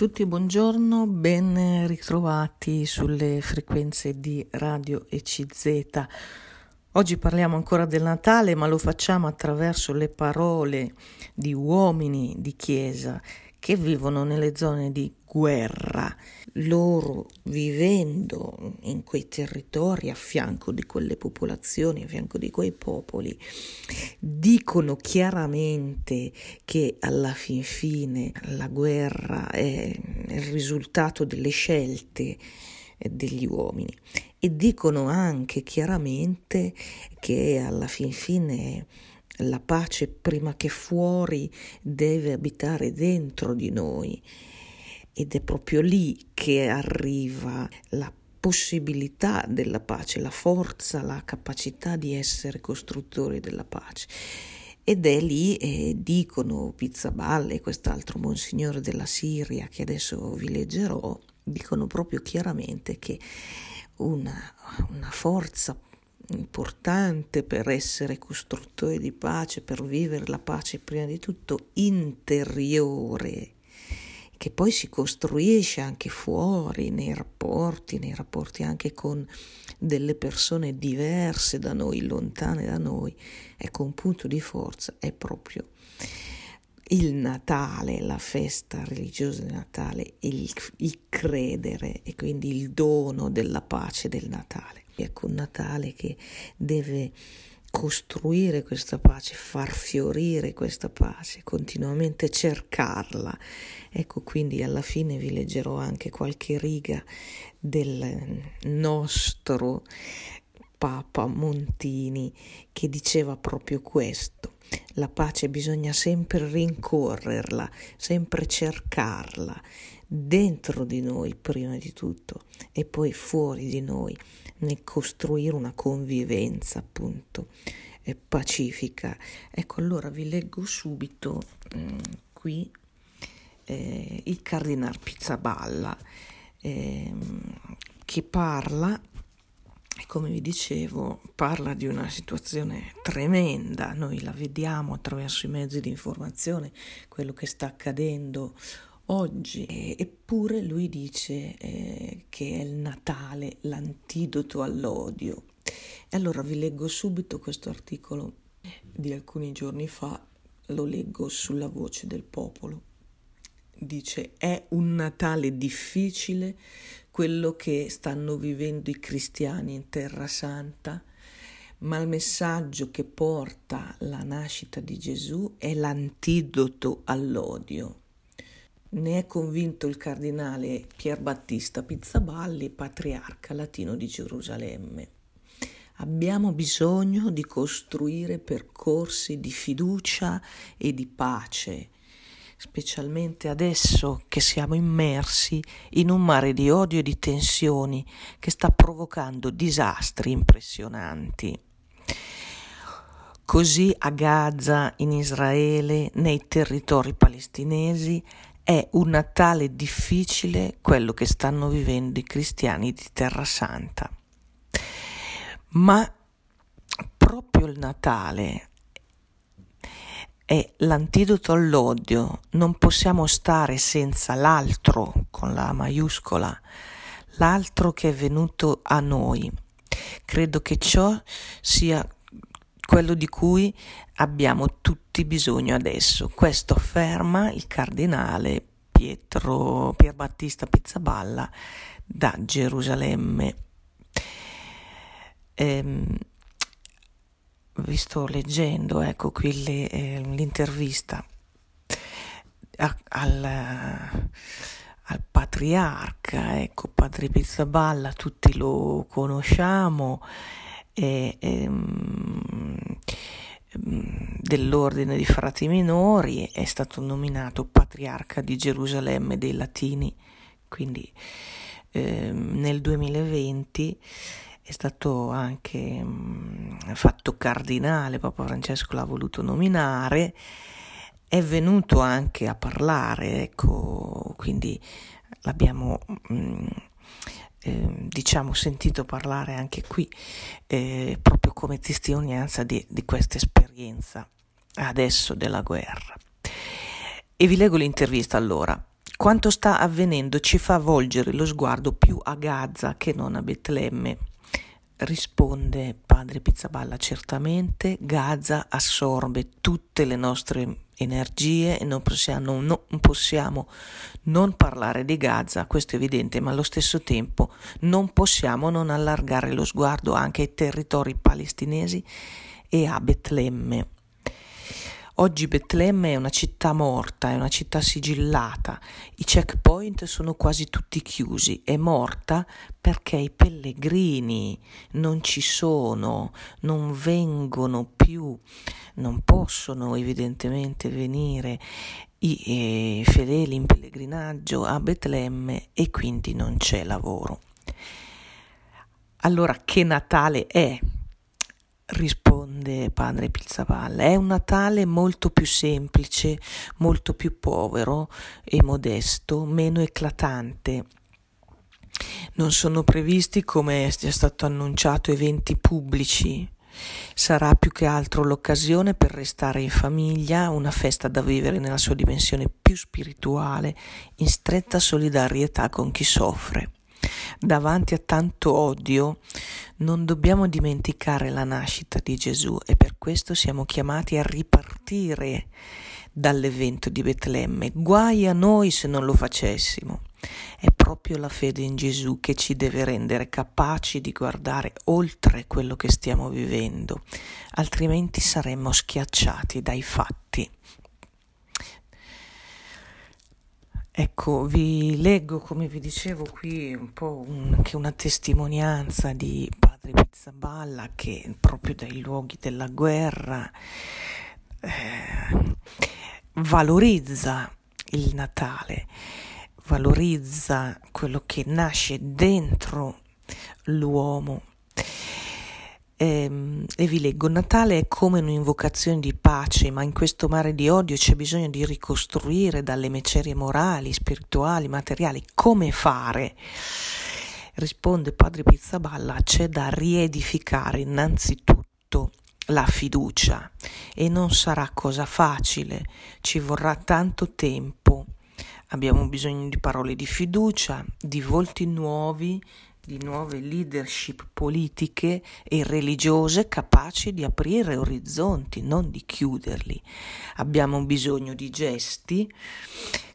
tutti, buongiorno, ben ritrovati sulle frequenze di Radio ECZ. Oggi parliamo ancora del Natale, ma lo facciamo attraverso le parole di uomini di Chiesa che vivono nelle zone di guerra, loro vivendo in quei territori a fianco di quelle popolazioni, a fianco di quei popoli, dicono chiaramente che alla fin fine la guerra è il risultato delle scelte degli uomini. E dicono anche chiaramente che alla fin fine la pace prima che fuori deve abitare dentro di noi ed è proprio lì che arriva la possibilità della pace, la forza, la capacità di essere costruttori della pace. Ed è lì, eh, dicono Pizzaballe e quest'altro monsignore della Siria che adesso vi leggerò, dicono proprio chiaramente che una, una forza importante per essere costruttori di pace, per vivere la pace prima di tutto interiore, che poi si costruisce anche fuori, nei rapporti, nei rapporti anche con delle persone diverse da noi, lontane da noi. Ecco, un punto di forza è proprio il Natale, la festa religiosa di Natale, il, il credere e quindi il dono della pace del Natale ecco un Natale che deve costruire questa pace, far fiorire questa pace, continuamente cercarla. Ecco, quindi alla fine vi leggerò anche qualche riga del nostro Papa Montini che diceva proprio questo. La pace bisogna sempre rincorrerla, sempre cercarla, dentro di noi prima di tutto e poi fuori di noi, nel costruire una convivenza appunto eh, pacifica. Ecco, allora vi leggo subito mh, mm, qui eh, il Cardinal Pizzaballa eh, che parla come vi dicevo, parla di una situazione tremenda, noi la vediamo attraverso i mezzi di informazione, quello che sta accadendo oggi, eppure lui dice eh, che è il Natale l'antidoto all'odio. E allora vi leggo subito questo articolo di alcuni giorni fa, lo leggo sulla voce del popolo. Dice, è un Natale difficile quello che stanno vivendo i cristiani in Terra Santa, ma il messaggio che porta la nascita di Gesù è l'antidoto all'odio. Ne è convinto il cardinale Pier Battista Pizzaballi, patriarca latino di Gerusalemme. Abbiamo bisogno di costruire percorsi di fiducia e di pace, specialmente adesso che siamo immersi in un mare di odio e di tensioni che sta provocando disastri impressionanti. Così a Gaza, in Israele, nei territori palestinesi, è un Natale difficile quello che stanno vivendo i cristiani di Terra Santa. Ma proprio il Natale è l'antidoto all'odio, non possiamo stare senza l'altro con la maiuscola, l'altro che è venuto a noi. Credo che ciò sia quello di cui abbiamo tutti bisogno adesso. Questo afferma il cardinale Pietro Pierbattista Pizzaballa da Gerusalemme. Ehm, vi sto leggendo, ecco qui le, eh, l'intervista a, al, al, patriarca, ecco, padre Pizzaballa, tutti lo conosciamo, e, ehm, dell'ordine di frati minori, è stato nominato patriarca di Gerusalemme dei Latini, quindi eh, nel 2020 è stato anche mh, fatto cardinale, Papa Francesco l'ha voluto nominare, è venuto anche a parlare, ecco, quindi l'abbiamo mh, eh, diciamo sentito parlare anche qui eh, proprio come testimonianza di, di questa esperienza adesso della guerra. E vi leggo l'intervista allora. quanto sta avvenendo ci fa volgere lo sguardo più a Gaza che non a Betlemme. Risponde padre Pizzaballa, certamente Gaza assorbe tutte le nostre energie e non possiamo, non possiamo non parlare di Gaza, questo è evidente, ma allo stesso tempo non possiamo non allargare lo sguardo anche ai territori palestinesi e a Betlemme. Oggi Betlemme è una città morta, è una città sigillata, i checkpoint sono quasi tutti chiusi, è morta perché i pellegrini non ci sono, non vengono più, non possono evidentemente venire i eh, fedeli in pellegrinaggio a Betlemme e quindi non c'è lavoro. Allora che Natale è? Risponde padre Pizzavalle, è un Natale molto più semplice, molto più povero e modesto, meno eclatante. Non sono previsti, come è stato annunciato, eventi pubblici. Sarà più che altro l'occasione per restare in famiglia, una festa da vivere nella sua dimensione più spirituale, in stretta solidarietà con chi soffre. Davanti a tanto odio non dobbiamo dimenticare la nascita di Gesù e per questo siamo chiamati a ripartire dall'evento di Betlemme. Guai a noi se non lo facessimo. È proprio la fede in Gesù che ci deve rendere capaci di guardare oltre quello che stiamo vivendo, altrimenti saremmo schiacciati dai fatti. Ecco, vi leggo, come vi dicevo qui, un po' un, anche una testimonianza di padre Pizzaballa che proprio dai luoghi della guerra eh, valorizza il Natale, valorizza quello che nasce dentro l'uomo e, e vi leggo, Natale è come un'invocazione di pace, ma in questo mare di odio c'è bisogno di ricostruire dalle macerie morali, spirituali, materiali, come fare? Risponde padre Pizzaballa, c'è da riedificare innanzitutto la fiducia e non sarà cosa facile, ci vorrà tanto tempo. Abbiamo bisogno di parole di fiducia, di volti nuovi, di nuove leadership politiche e religiose capaci di aprire orizzonti, non di chiuderli. Abbiamo bisogno di gesti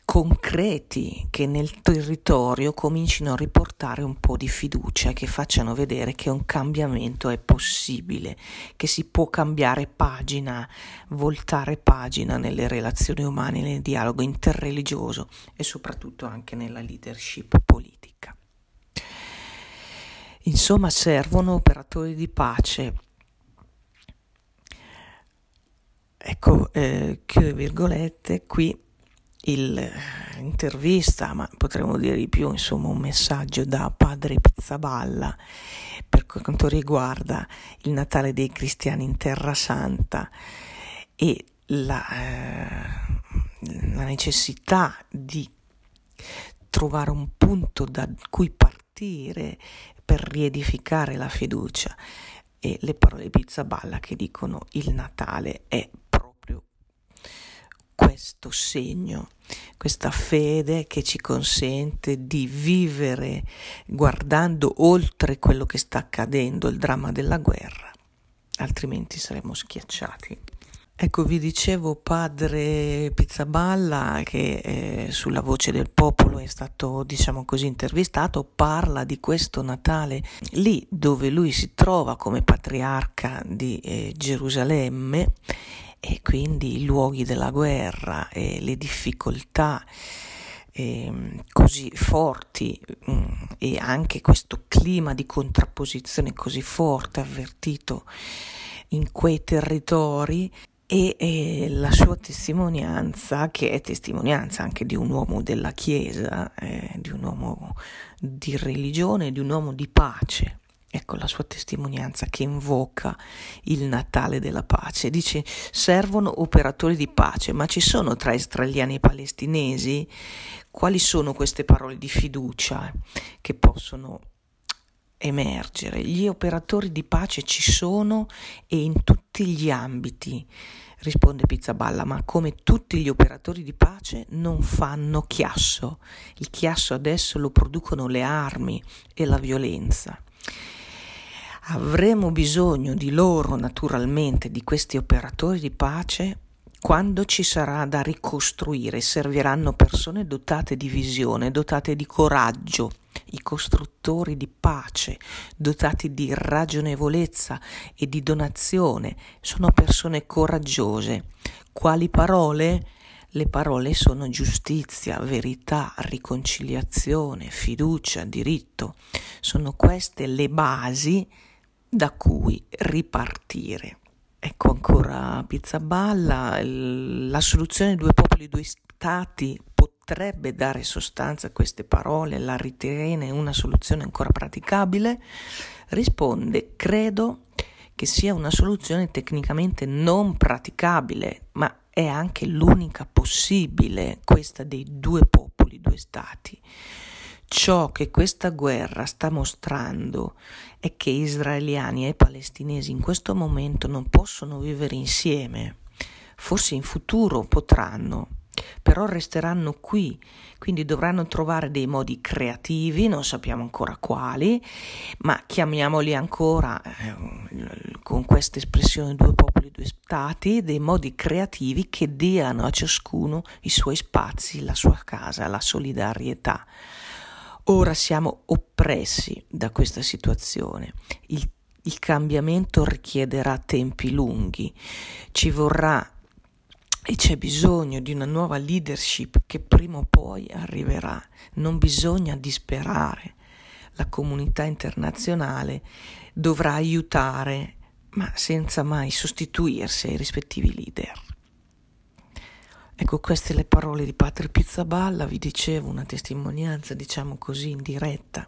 concreti che nel territorio comincino a riportare un po' di fiducia che facciano vedere che un cambiamento è possibile, che si può cambiare pagina, voltare pagina nelle relazioni umane, nel dialogo interreligioso e soprattutto anche nella leadership politica. Insomma, servono operatori di pace. Ecco, eh, chiude virgolette, qui l'intervista, ma potremmo dire di più, insomma, un messaggio da padre Pizzaballa per quanto riguarda il Natale dei cristiani in Terra Santa e la, eh, la necessità di trovare un punto da cui partire per riedificare la fiducia e le parole Pizzaballa che dicono il Natale è proprio questo segno, questa fede che ci consente di vivere guardando oltre quello che sta accadendo, il dramma della guerra, altrimenti saremmo schiacciati. Ecco, vi dicevo padre Pizzaballa che eh, sulla voce del popolo è stato, diciamo così, intervistato, parla di questo Natale lì dove lui si trova come patriarca di eh, Gerusalemme e quindi i luoghi della guerra e le difficoltà eh, così forti mh, mm, e anche questo clima di contrapposizione così forte avvertito in quei territori e, e, la sua testimonianza, che è testimonianza anche di un uomo della Chiesa, eh, di un uomo di religione, di un uomo di pace. Ecco la sua testimonianza che invoca il Natale della pace. Dice servono operatori di pace, ma ci sono tra israeliani e palestinesi? Quali sono queste parole di fiducia che possono emergere. Gli operatori di pace ci sono e in tutti gli ambiti, risponde Pizzaballa, ma come tutti gli operatori di pace non fanno chiasso. Il chiasso adesso lo producono le armi e la violenza. Avremo bisogno di loro naturalmente, di questi operatori di pace, quando ci sarà da ricostruire, serviranno persone dotate di visione, dotate di coraggio, i costruttori di pace, dotati di ragionevolezza e di donazione, sono persone coraggiose. Quali parole? Le parole sono giustizia, verità, riconciliazione, fiducia, diritto. Sono queste le basi da cui ripartire. Ecco ancora Pizzaballa, la soluzione due popoli, due stati potrebbe dare sostanza a queste parole, la ritiene una soluzione ancora praticabile? Risponde, credo che sia una soluzione tecnicamente non praticabile, ma è anche l'unica possibile, questa dei due popoli, due stati. Ciò che questa guerra sta mostrando è che israeliani e palestinesi in questo momento non possono vivere insieme. Forse in futuro potranno, però resteranno qui, quindi dovranno trovare dei modi creativi, non sappiamo ancora quali, ma chiamiamoli ancora eh, con questa espressione due popoli, due stati, dei modi creativi che diano a ciascuno i suoi spazi, la sua casa, la solidarietà. Ora siamo oppressi da questa situazione. Il, il cambiamento richiederà tempi lunghi, ci vorrà e c'è bisogno di una nuova leadership che prima o poi arriverà. Non bisogna disperare. La comunità internazionale dovrà aiutare, ma senza mai sostituirsi ai rispettivi leader. Ecco, queste le parole di Padre Pizzaballa, vi dicevo, una testimonianza, diciamo così, in diretta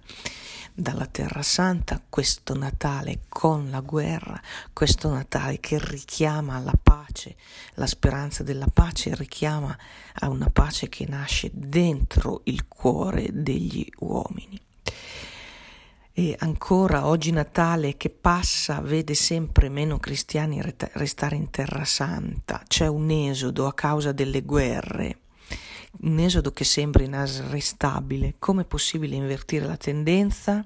dalla Terra Santa, questo Natale con la guerra, questo Natale che richiama la pace, la speranza della pace, richiama a una pace che nasce dentro il cuore degli uomini. E ancora oggi Natale che passa vede sempre meno cristiani restare in Terra Santa. C'è un esodo a causa delle guerre, un esodo che sembra inarrestabile. Come è possibile invertire la tendenza?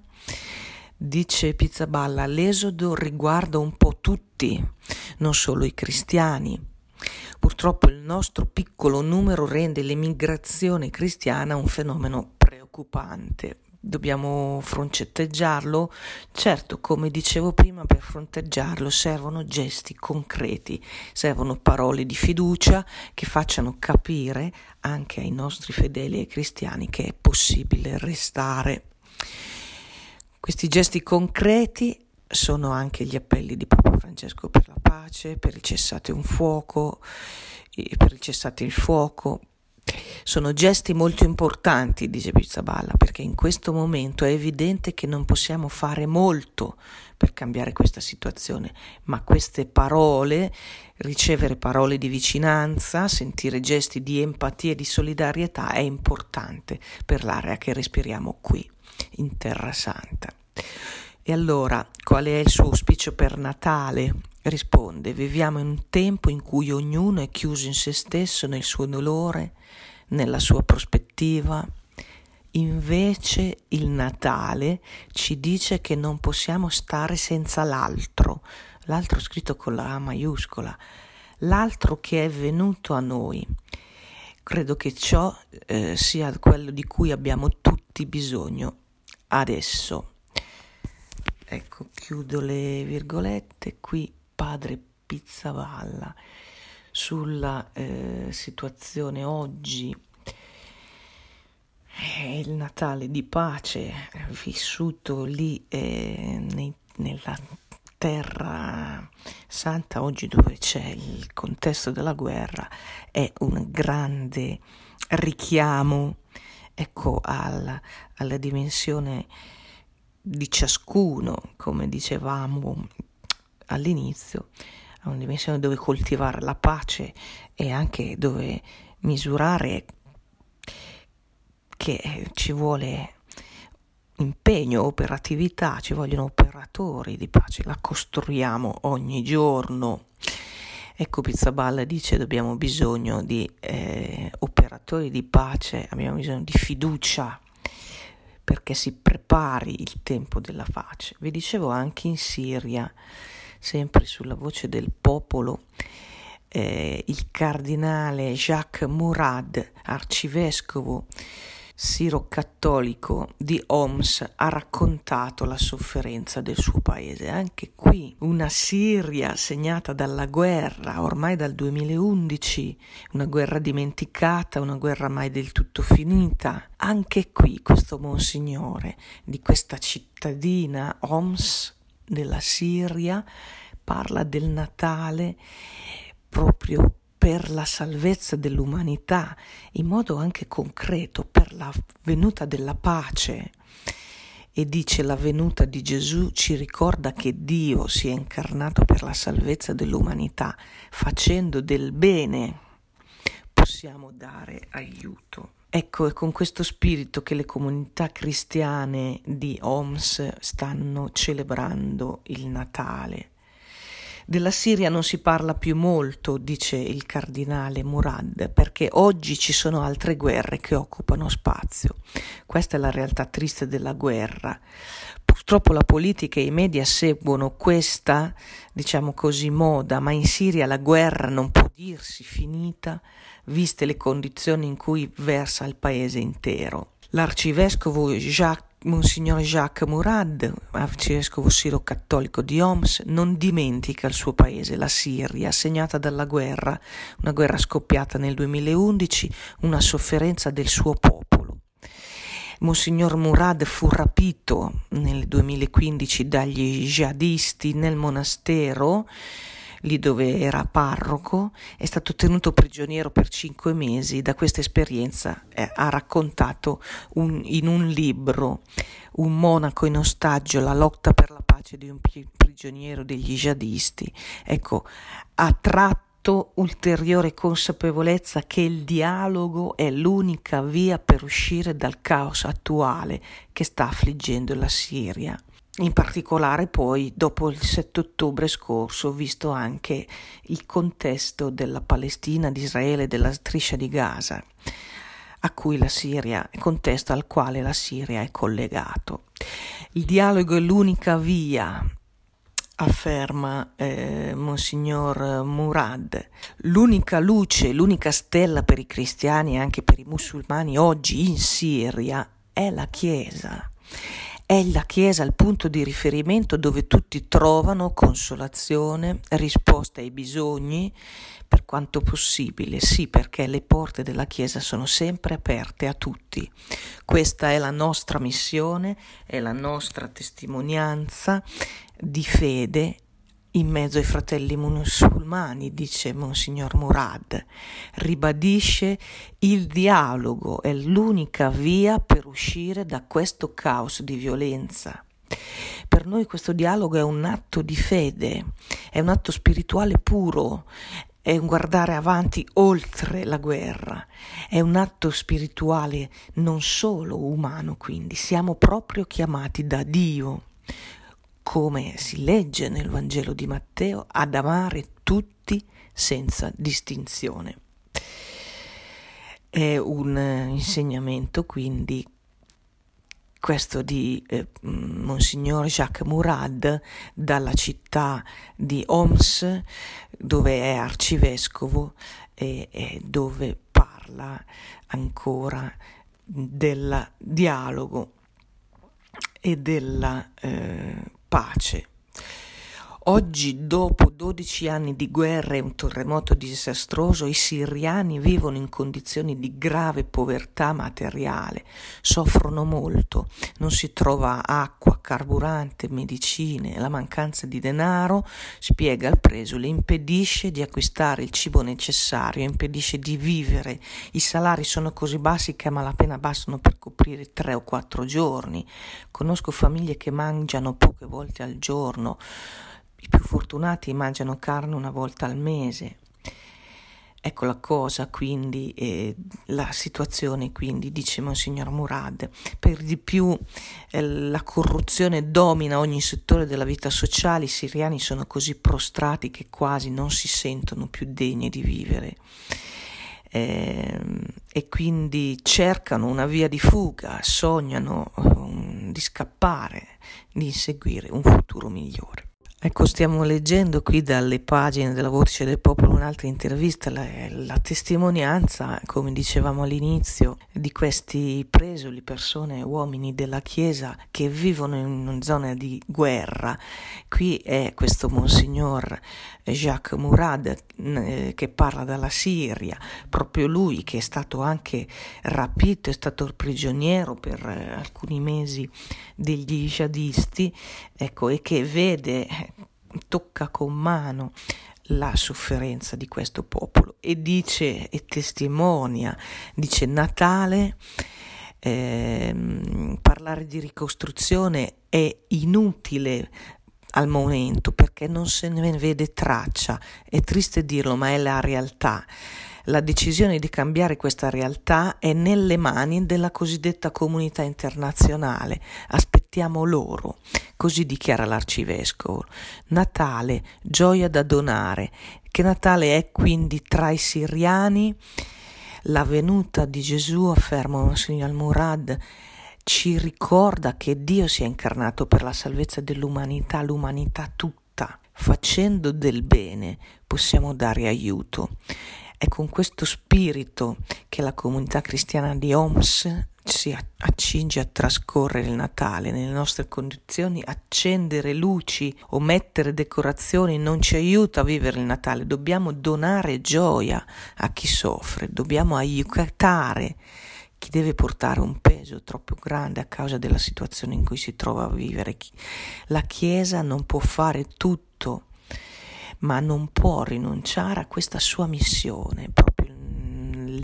Dice Pizzaballa, l'esodo riguarda un po' tutti, non solo i cristiani. Purtroppo il nostro piccolo numero rende l'emigrazione cristiana un fenomeno preoccupante dobbiamo froncetteggiarlo? Certo, come dicevo prima, per fronteggiarlo servono gesti concreti, servono parole di fiducia che facciano capire anche ai nostri fedeli e cristiani che è possibile restare. Questi gesti concreti sono anche gli appelli di Papa Francesco per la pace, per il cessate un fuoco, per il cessate il fuoco, sono gesti molto importanti, dice Pizzaballa, perché in questo momento è evidente che non possiamo fare molto per cambiare questa situazione, ma queste parole, ricevere parole di vicinanza, sentire gesti di empatia e di solidarietà è importante per l'area che respiriamo qui, in Terra Santa. E allora, qual è il suo auspicio per Natale? Risponde, viviamo in un tempo in cui ognuno è chiuso in se stesso, nel suo dolore, nella sua prospettiva. Invece il Natale ci dice che non possiamo stare senza l'altro, l'altro scritto con la A maiuscola, l'altro che è venuto a noi. Credo che ciò eh, sia quello di cui abbiamo tutti bisogno adesso. Ecco, chiudo le virgolette, qui padre Pizzavalla. Sulla eh, situazione oggi eh, il Natale di pace vissuto lì eh, nei, nella terra santa oggi dove c'è il contesto della guerra è un grande richiamo ecco alla, alla dimensione di ciascuno come dicevamo all'inizio a una dimensione dove coltivare la pace e anche dove misurare che ci vuole impegno, operatività, ci vogliono operatori di pace, la costruiamo ogni giorno. Ecco Pizzaballa dice dobbiamo bisogno di eh, operatori di pace, abbiamo bisogno di fiducia perché si prepari il tempo della pace. Vi dicevo anche in Siria, sempre sulla voce del popolo, eh, il cardinale Jacques Murad, arcivescovo siro-cattolico di Homs ha raccontato la sofferenza del suo paese. Anche qui una Siria segnata dalla guerra, ormai dal 2011, una guerra dimenticata, una guerra mai del tutto finita. Anche qui questo monsignore di questa cittadina Homs della Siria parla del Natale proprio per la salvezza dell'umanità, in modo anche concreto, per la venuta della pace. E dice la venuta di Gesù ci ricorda che Dio si è incarnato per la salvezza dell'umanità, facendo del bene possiamo dare aiuto. Ecco, è con questo spirito che le comunità cristiane di Homs stanno celebrando il Natale. Della Siria non si parla più molto, dice il cardinale Murad, perché oggi ci sono altre guerre che occupano spazio. Questa è la realtà triste della guerra. Purtroppo la politica e i media seguono questa, diciamo così, moda, ma in Siria la guerra non può dirsi finita, viste le condizioni in cui versa il paese intero. L'arcivescovo Jacques Monsignor Jacques Murad, arcivescovo siro-cattolico di Homs, non dimentica il suo paese, la Siria, segnata dalla guerra, una guerra scoppiata nel 2011, una sofferenza del suo popolo. Monsignor Murad fu rapito nel 2015 dagli jihadisti nel monastero lì dove era parroco, è stato tenuto prigioniero per cinque mesi. Da questa esperienza eh, ha raccontato un, in un libro Un monaco in ostaggio, la lotta per la pace di un prigioniero degli jihadisti. Ecco, ha tratto ulteriore consapevolezza che il dialogo è l'unica via per uscire dal caos attuale che sta affliggendo la Siria. In particolare poi dopo il 7 ottobre scorso, visto anche il contesto della Palestina, di Israele, della striscia di Gaza, a cui la Siria, contesto al quale la Siria è collegato. Il dialogo è l'unica via afferma eh, Monsignor Murad. L'unica luce, l'unica stella per i cristiani e anche per i musulmani oggi in Siria è la Chiesa è la Chiesa il punto di riferimento dove tutti trovano consolazione, risposta ai bisogni, per quanto possibile, sì perché le porte della Chiesa sono sempre aperte a tutti. Questa è la nostra missione, è la nostra testimonianza di fede in mezzo ai fratelli musulmani, dice Monsignor Murad, ribadisce il dialogo è l'unica via per uscire da questo caos di violenza. Per noi questo dialogo è un atto di fede, è un atto spirituale puro, è un guardare avanti oltre la guerra, è un atto spirituale non solo umano, quindi siamo proprio chiamati da Dio come si legge nel Vangelo di Matteo, ad amare tutti senza distinzione. È un insegnamento quindi questo di eh, Monsignor Jacques Murad dalla città di Homs dove è arcivescovo e, e dove parla ancora del dialogo e della eh, pace. Oggi, dopo 12 anni di guerra e un terremoto disastroso, i siriani vivono in condizioni di grave povertà materiale, soffrono molto, non si trova acqua, carburante, medicine, la mancanza di denaro, spiega il preso, le impedisce di acquistare il cibo necessario, impedisce di vivere. I salari sono così bassi che a malapena bastano per coprire tre o quattro giorni. Conosco famiglie che mangiano poche volte al giorno i più fortunati mangiano carne una volta al mese. Ecco la cosa, quindi, eh, la situazione, quindi, dice Monsignor Murad. Per di più eh, la corruzione domina ogni settore della vita sociale, i siriani sono così prostrati che quasi non si sentono più degni di vivere. Eh, e quindi cercano una via di fuga, sognano um, di scappare, di inseguire un futuro migliore. Ecco, stiamo leggendo qui dalle pagine della Voce del Popolo un'altra intervista, la, la, testimonianza, come dicevamo all'inizio, di questi presoli, persone, uomini della Chiesa che vivono in una zona di guerra. Qui è questo Monsignor Jacques Murad eh, che parla dalla Siria, proprio lui che è stato anche rapito, è stato prigioniero per eh, alcuni mesi degli jihadisti, ecco, e che vede tocca con mano la sofferenza di questo popolo e dice e testimonia, dice Natale, eh, parlare di ricostruzione è inutile al momento perché non se ne vede traccia, è triste dirlo ma è la realtà. La decisione di cambiare questa realtà è nelle mani della cosiddetta comunità internazionale. Aspettiamo loro. Così dichiara l'arcivescovo. Natale, gioia da donare. Che Natale è quindi tra i siriani? La venuta di Gesù, afferma Monsignor Murad, ci ricorda che Dio si è incarnato per la salvezza dell'umanità, l'umanità tutta. Facendo del bene possiamo dare aiuto. È con questo spirito che la comunità cristiana di Homs si accinge a trascorrere il Natale nelle nostre condizioni, accendere luci o mettere decorazioni non ci aiuta a vivere il Natale, dobbiamo donare gioia a chi soffre, dobbiamo aiutare chi deve portare un peso troppo grande a causa della situazione in cui si trova a vivere. La Chiesa non può fare tutto ma non può rinunciare a questa sua missione,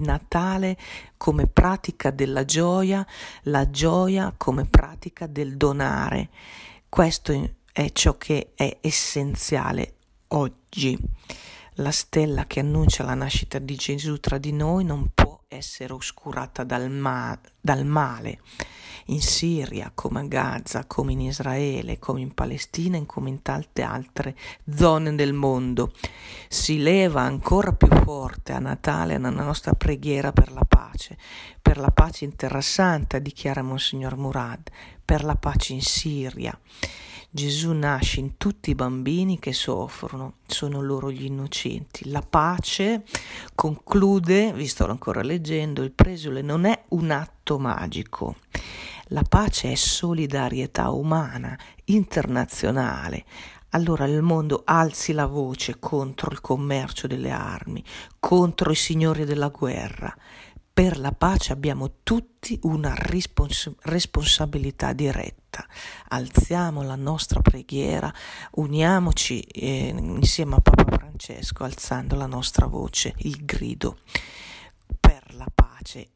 Natale come pratica della gioia, la gioia come pratica del donare. Questo è ciò che è essenziale oggi. La stella che annuncia la nascita di Gesù tra di noi non può essere oscurata dal, ma- dal male in Siria, come a Gaza, come in Israele, come in Palestina e come in tante altre zone del mondo. Si leva ancora più forte a Natale nella nostra preghiera per la pace, per la pace in Terra Santa, dichiara Monsignor Murad, per la pace in Siria. Gesù nasce in tutti i bambini che soffrono, sono loro gli innocenti. La pace, conclude, vi sto ancora leggendo, il presule non è un atto magico, la pace è solidarietà umana, internazionale. Allora il mondo alzi la voce contro il commercio delle armi, contro i signori della guerra. Per la pace abbiamo tutti una respons- responsabilità diretta. Alziamo la nostra preghiera, uniamoci eh, insieme a Papa Francesco, alzando la nostra voce, il grido per la pace.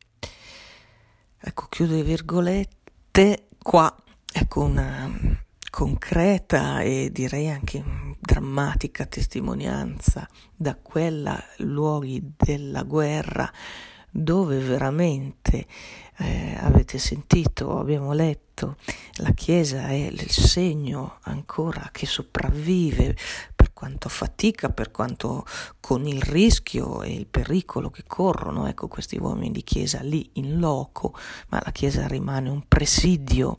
Ecco, chiudo le virgolette te qua ecco una concreta e direi anche drammatica testimonianza da quella luoghi della guerra dove veramente eh, avete sentito, abbiamo letto, la Chiesa è il segno ancora che sopravvive per quanto fatica, per quanto con il rischio e il pericolo che corrono, ecco questi uomini di Chiesa lì in loco, ma la Chiesa rimane un presidio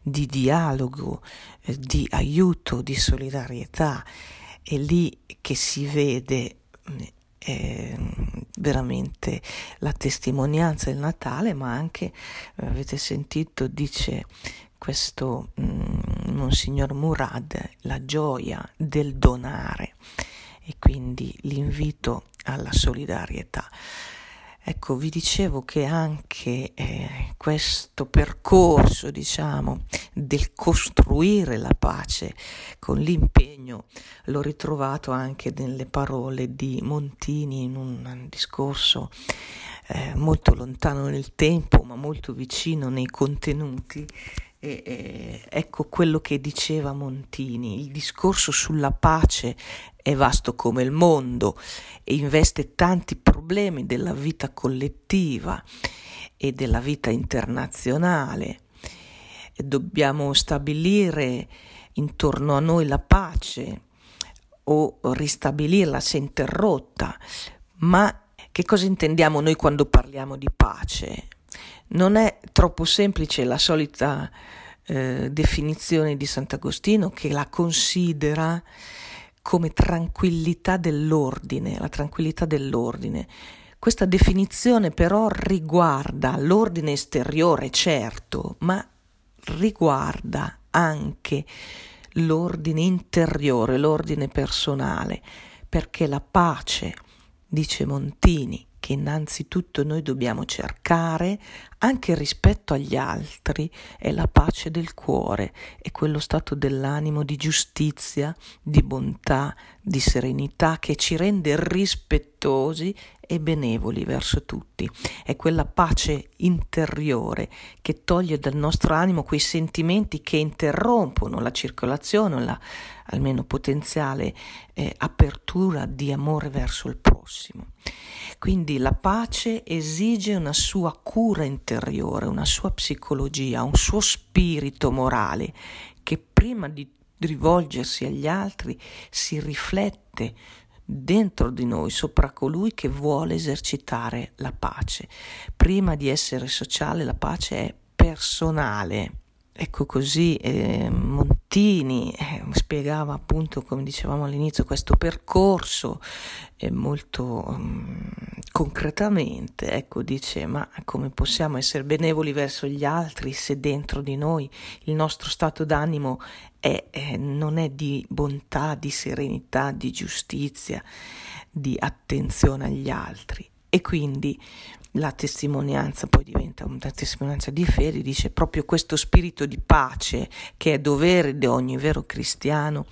di dialogo, eh, di aiuto, di solidarietà, è lì che si vede eh, veramente la testimonianza del Natale, ma anche, eh, avete sentito, dice questo mm, Monsignor Murad, la gioia del donare e quindi l'invito alla solidarietà. Ecco, vi dicevo che anche eh, questo percorso, diciamo, del costruire la pace con l'impegno l'ho ritrovato anche nelle parole di Montini in un discorso eh, molto lontano nel tempo, ma molto vicino nei contenuti, E, e, ecco quello che diceva Montini, il discorso sulla pace è vasto come il mondo e investe tanti problemi della vita collettiva e della vita internazionale. E dobbiamo stabilire intorno a noi la pace o ristabilirla se interrotta, ma che cosa intendiamo noi quando parliamo di pace? Non è troppo semplice la solita eh, definizione di Sant'Agostino che la considera come tranquillità dell'ordine, la tranquillità dell'ordine. Questa definizione però riguarda l'ordine esteriore, certo, ma riguarda anche l'ordine interiore, l'ordine personale, perché la pace, dice Montini, che innanzitutto noi dobbiamo cercare anche rispetto agli altri è la pace del cuore, è quello stato dell'animo di giustizia, di bontà, di serenità che ci rende rispettosi e benevoli verso tutti. È quella pace interiore che toglie dal nostro animo quei sentimenti che interrompono la circolazione, la almeno potenziale eh, apertura di amore verso il prossimo. Quindi la pace esige una sua cura interiore, una sua psicologia, un suo spirito morale che prima di rivolgersi agli altri si riflette dentro di noi, sopra colui che vuole esercitare la pace. Prima di essere sociale, la pace è personale. Ecco così eh, Montini eh, spiegava appunto, come dicevamo all'inizio, questo percorso eh, molto um, concretamente. Ecco, dice, ma come possiamo essere benevoli verso gli altri se dentro di noi il nostro stato d'animo è, eh, non è di bontà, di serenità, di giustizia, di attenzione agli altri? E quindi la testimonianza poi diventa una testimonianza di fede, dice proprio questo spirito di pace che è dovere di ogni vero cristiano,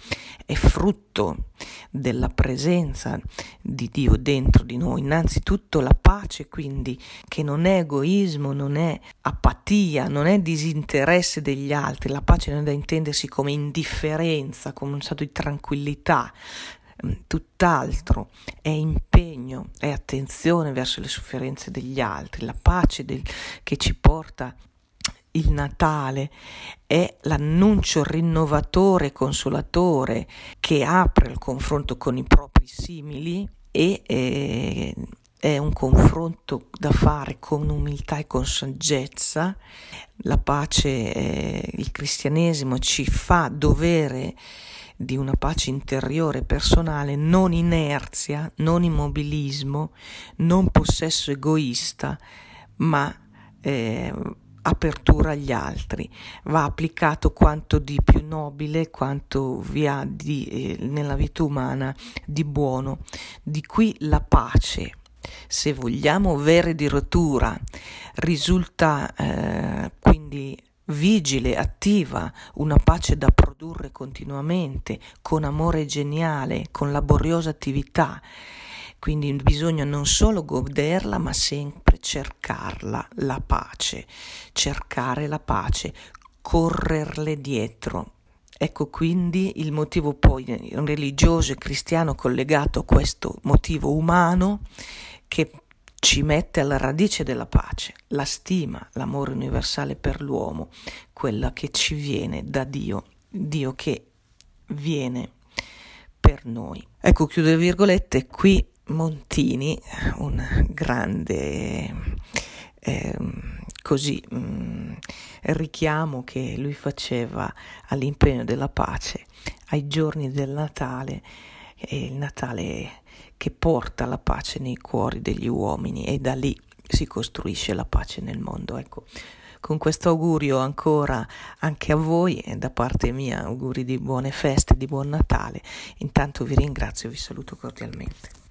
è frutto della presenza di Dio dentro di noi. Innanzitutto la pace, quindi, che non è egoismo, non è apatia, non è disinteresse degli altri, la pace non è da intendersi come indifferenza, come un stato di tranquillità, tutt'altro, è impegno, è attenzione verso le sofferenze degli altri, la pace del, che ci porta il Natale è l'annuncio rinnovatore e consolatore che apre il confronto con i propri simili e eh, è un confronto da fare con umiltà e con saggezza. La pace, eh, il cristianesimo ci fa dovere di una pace interiore personale, non inerzia, non immobilismo, non possesso egoista, ma eh, apertura agli altri. Va applicato quanto di più nobile, quanto vi ha di, eh, nella vita umana di buono. Di qui la pace. Se vogliamo vere di rottura, risulta eh, quindi vigile, attiva, una pace da produrre continuamente, con amore geniale, con laboriosa attività. Quindi bisogna non solo goderla, ma sempre cercarla, la pace, cercare la pace, correrle dietro. Ecco quindi il motivo poi religioso e cristiano collegato a questo motivo umano che ci mette alla radice della pace, la stima, l'amore universale per l'uomo, quella che ci viene da Dio, Dio che viene per noi. Ecco, chiudo le virgolette, qui Montini, un grande eh, così mh, mm, richiamo che lui faceva all'impegno della pace ai giorni del Natale e il Natale che porta la pace nei cuori degli uomini e da lì si costruisce la pace nel mondo. Ecco, con questo augurio ancora anche a voi e da parte mia auguri di buone feste, di buon Natale. Intanto vi ringrazio e vi saluto cordialmente.